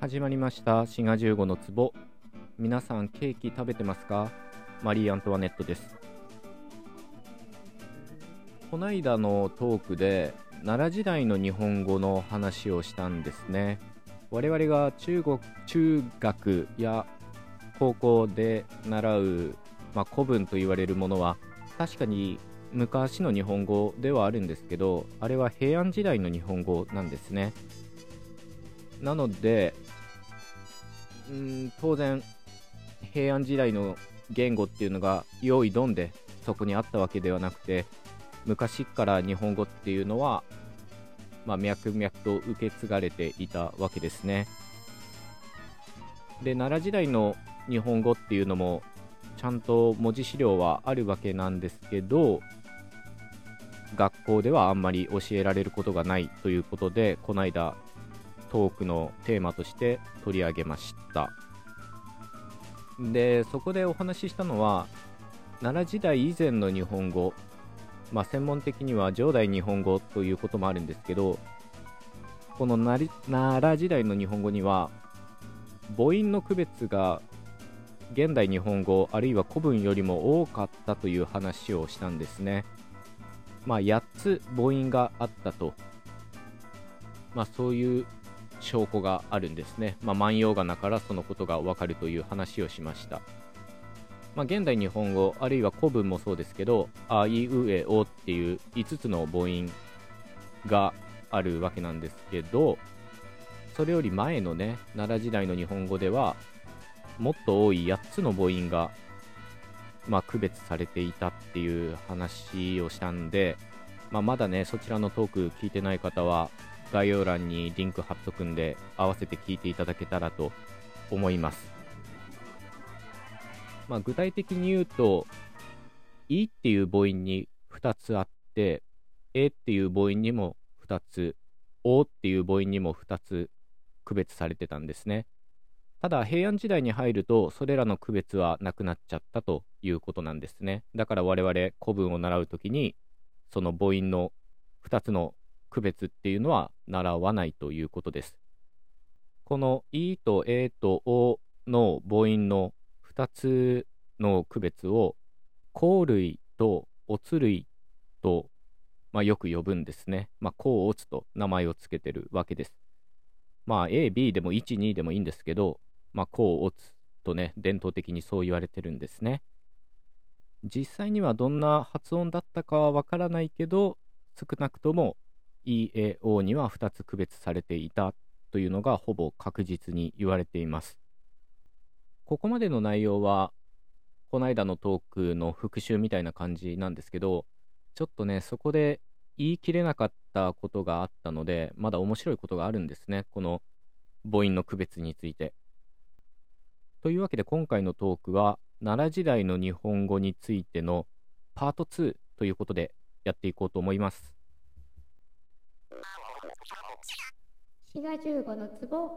始まりました。滋賀15の壺。皆さんケーキ食べてますか？マリー・アントワネットです。こないだのトークで奈良時代の日本語の話をしたんですね。我々が中国中学や高校で習う、まあ、古文と言われるものは確かに昔の日本語ではあるんですけどあれは平安時代の日本語なんですね。なのでうん当然平安時代の言語っていうのが用意どんでそこにあったわけではなくて昔から日本語っていうのは、まあ、脈々と受け継がれていたわけですね。で奈良時代の日本語っていうのもちゃんと文字資料はあるわけなんですけど学校ではあんまり教えられることがないということでこの間トークのテーマとして取り上げました。でそこでお話ししたのは奈良時代以前の日本語まあ専門的には上代日本語ということもあるんですけどこの奈良時代の日本語には母音の区別が現代日本語あるいは古文よりも多かったという話をしたんですね。まあ8つ母音があったと。まあそういう証拠があるんですね。まあ、万葉仮名からそのことがわかるという話をしました。まあ、現代日本語、あるいは古文もそうですけど、あいうえおっていう5つの母音があるわけなんですけど、それより前のね、奈良時代の日本語では、もっと多い8つの母音が、まあ、区別されていたっていう話をしたんで、まあ、まだね、そちらのトーク聞いてない方は、概要欄にリンク貼っとくんで合わせて聞いていただけたらと思います。まあ、具体的に言うと、いっていう母音に2つあって、えっていう母音にも2つ、おっていう母音にも2つ区別されてたんですね。ただ平安時代に入るとそれらの区別はなくなっちゃったということなんですね。だから我々古文を習う時にその母音の2つの区別っていうのは習わないということです。この「い」と「え」と「お」の母音の2つの区別を甲類と乙類と、まあ、よく呼ぶんですね。まあ、甲乙と名前を付けてるわけです。まあ A、B でも1、2でもいいんですけど、まあ、甲乙とね、伝統的にそう言われてるんですね。実際にはどんな発音だったかはわからないけど、少なくとも EAO には2つ区別されていたというのがほぼ確実に言われています。ここまでの内容は、この間のトークの復習みたいな感じなんですけど、ちょっとね、そこで言い切れなかったことがあったので、まだ面白いことがあるんですね、この母音の区別について。というわけで今回のトークは、奈良時代の日本語についてのパート2ということでやっていこうと思います。滋賀十五の壺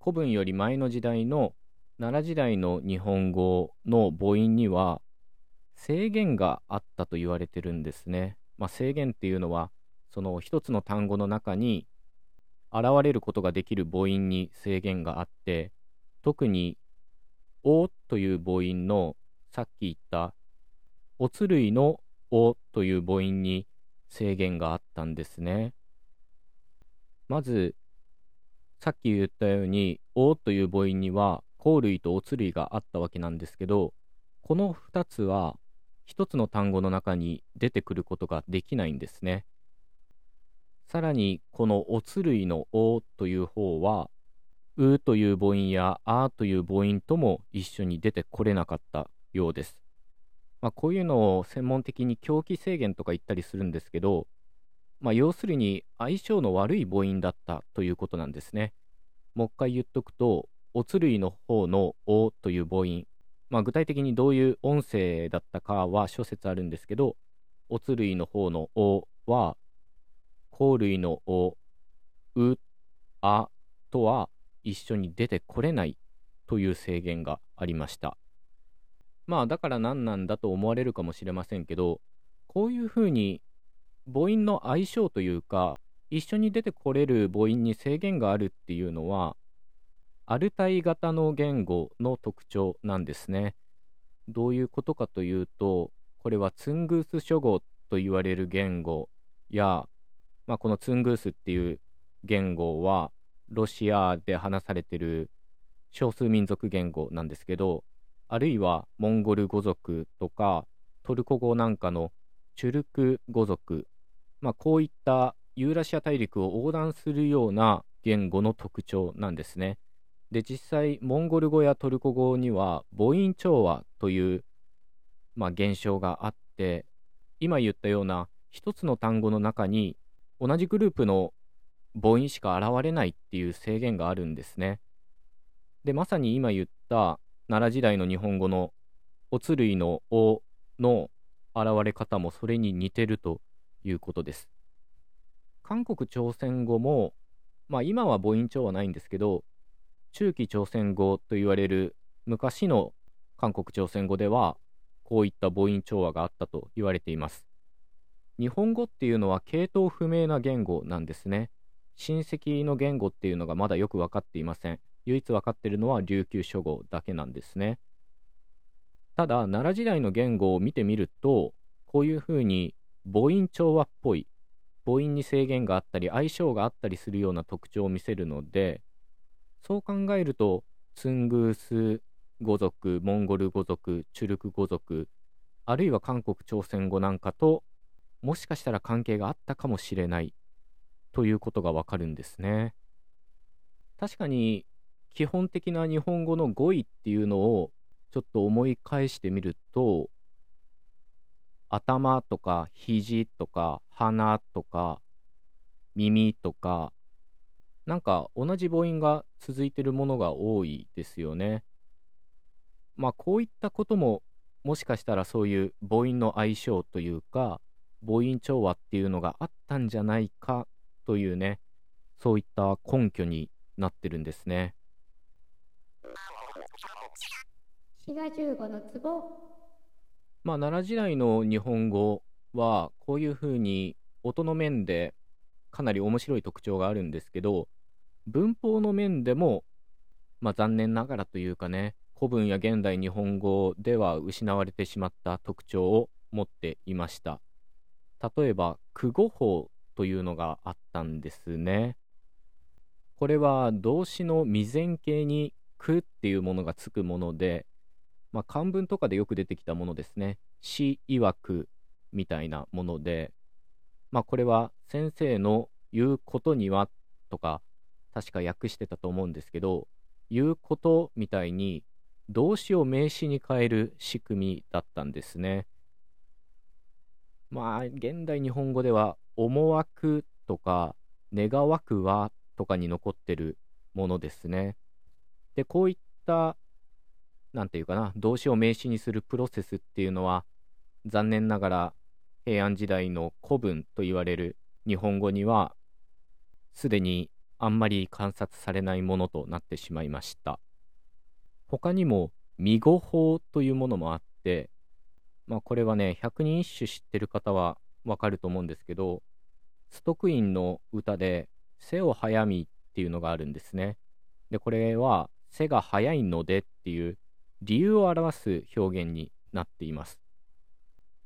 古文より前の時代の奈良時代の日本語の母音には制限があったと言われてるんですね。まあ、制限っていうのはその一つの単語の中に現れることができる母音に制限があって特に「お」という母音のさっき言った「おつ類の「お」という母音に制限があったんですね。まず、さっき言ったように、おという母音には、甲類とおつ類があったわけなんですけど、この2つは、1つの単語の中に出てくることができないんですね。さらに、このおつ類のおという方は、うという母音やあという母音とも一緒に出てこれなかったようです。まあ、こういうのを専門的に狂気制限とか言ったりするんですけど、まあ、要するに相性の悪い母音だったということなんですね。もう一回言っとくと、おつ類の方のおという母音、まあ、具体的にどういう音声だったかは諸説あるんですけど、おつ類の方のおは、甲類のお、う、あとは一緒に出てこれないという制限がありました。まあだから何なんだと思われるかもしれませんけど、こういうふうに母音の相性というか、一緒に出てこれる母音に制限があるっていうのは、アルタイ型の言語の特徴なんですね。どういうことかというと、これはツングース諸語と言われる言語や、まあ、このツングースっていう言語は、ロシアで話されてる少数民族言語なんですけど、あるいはモンゴル語族とかトルコ語なんかのチュルク語族、まあ、こういったユーラシア大陸を横断するような言語の特徴なんですね。で実際モンゴル語やトルコ語には母音調和という、まあ、現象があって今言ったような一つの単語の中に同じグループの母音しか現れないっていう制限があるんですね。でまさに今言った奈良時代の日本語のおつ類の「お」の現れ方もそれに似てるということです。韓国朝鮮語も、まあ、今は母音調はないんですけど中期朝鮮語と言われる昔の韓国朝鮮語ではこういった母音調和があったと言われています。日本語っていうのは系統不明な言語なんですね。親戚の言語っていうのがまだよく分かっていません。唯一分かっているのは琉球諸語だけなんですね。ただ奈良時代の言語を見てみるとこういうふうに母音調和っぽい母音に制限があったり相性があったりするような特徴を見せるのでそう考えると、ツングース語族、モンゴル語族、チュルク語族、あるいは韓国朝鮮語なんかと、もしかしたら関係があったかもしれないということがわかるんですね。確かに、基本的な日本語の語彙っていうのをちょっと思い返してみると、頭とか肘とか鼻とか耳とかなんか同じ母音が続いてるものが多いですよね。まあこういったことももしかしたらそういう母音の相性というか母音調和っていうのがあったんじゃないかというねそういった根拠になってるんですね。滋賀十五の壺まあ奈良時代の日本語はこういうふうに音の面でかなり面白い特徴があるんですけど、文法の面でも、まあ、残念ながらというかね、古文や現代日本語では失われてしまった特徴を持っていました。例えば、句語法というのがあったんですね。これは動詞の未然形に句っていうものがつくもので、まあ、漢文とかでよく出てきたものですね。詩曰くみたいなもので、まあ、これは先生の言うことにはとか、確か訳してたと思うんですけど、言うことみたいに動詞を名詞に変える仕組みだったんですね。まあ、現代日本語では、思惑とか、願わくはとかに残ってるものですね。で、こういった、なんていうかな、動詞を名詞にするプロセスっていうのは、残念ながら平安時代の古文と言われる日本語にはすでにあんまり観察されないものとなってしまいました。他にも未語法というものもあってまあこれはね百人一首知ってる方はわかると思うんですけどストクインの歌で「背を早み」っていうのがあるんですね。でこれは背が速いのでっていう理由を表す表現になっています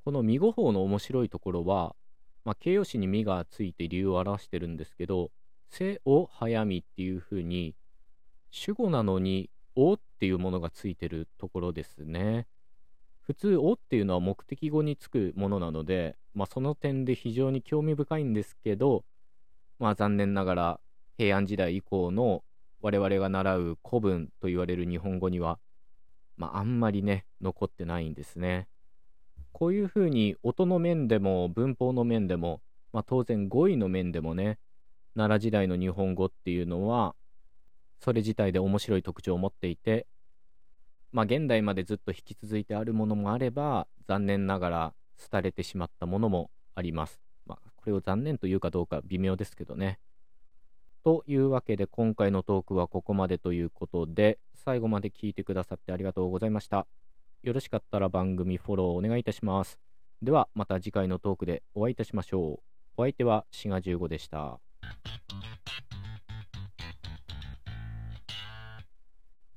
この未語法の面白いところは、まあ、形容詞に実がついて理由を表してるんですけど、せを早みっていう風に、主語なのに、おっていうものがついてるところですね。普通、おっていうのは目的語につくものなので、まあ、その点で非常に興味深いんですけど、まあ、残念ながら平安時代以降の我々が習う古文と言われる日本語には、まあ、あんまりね、残ってないんですね。こういうふうに音の面でも文法の面でも、まあ、当然語彙の面でもね奈良時代の日本語っていうのはそれ自体で面白い特徴を持っていてまあ現代までずっと引き続いてあるものもあれば残念ながら廃れてしまったものもあります。まあこれを残念というかどうか微妙ですけどね。というわけで今回のトークはここまでということで最後まで聞いてくださってありがとうございました。よろしかったら番組フォローお願いいたします。ではまた次回のトークでお会いいたしましょう。お相手は志賀15でした。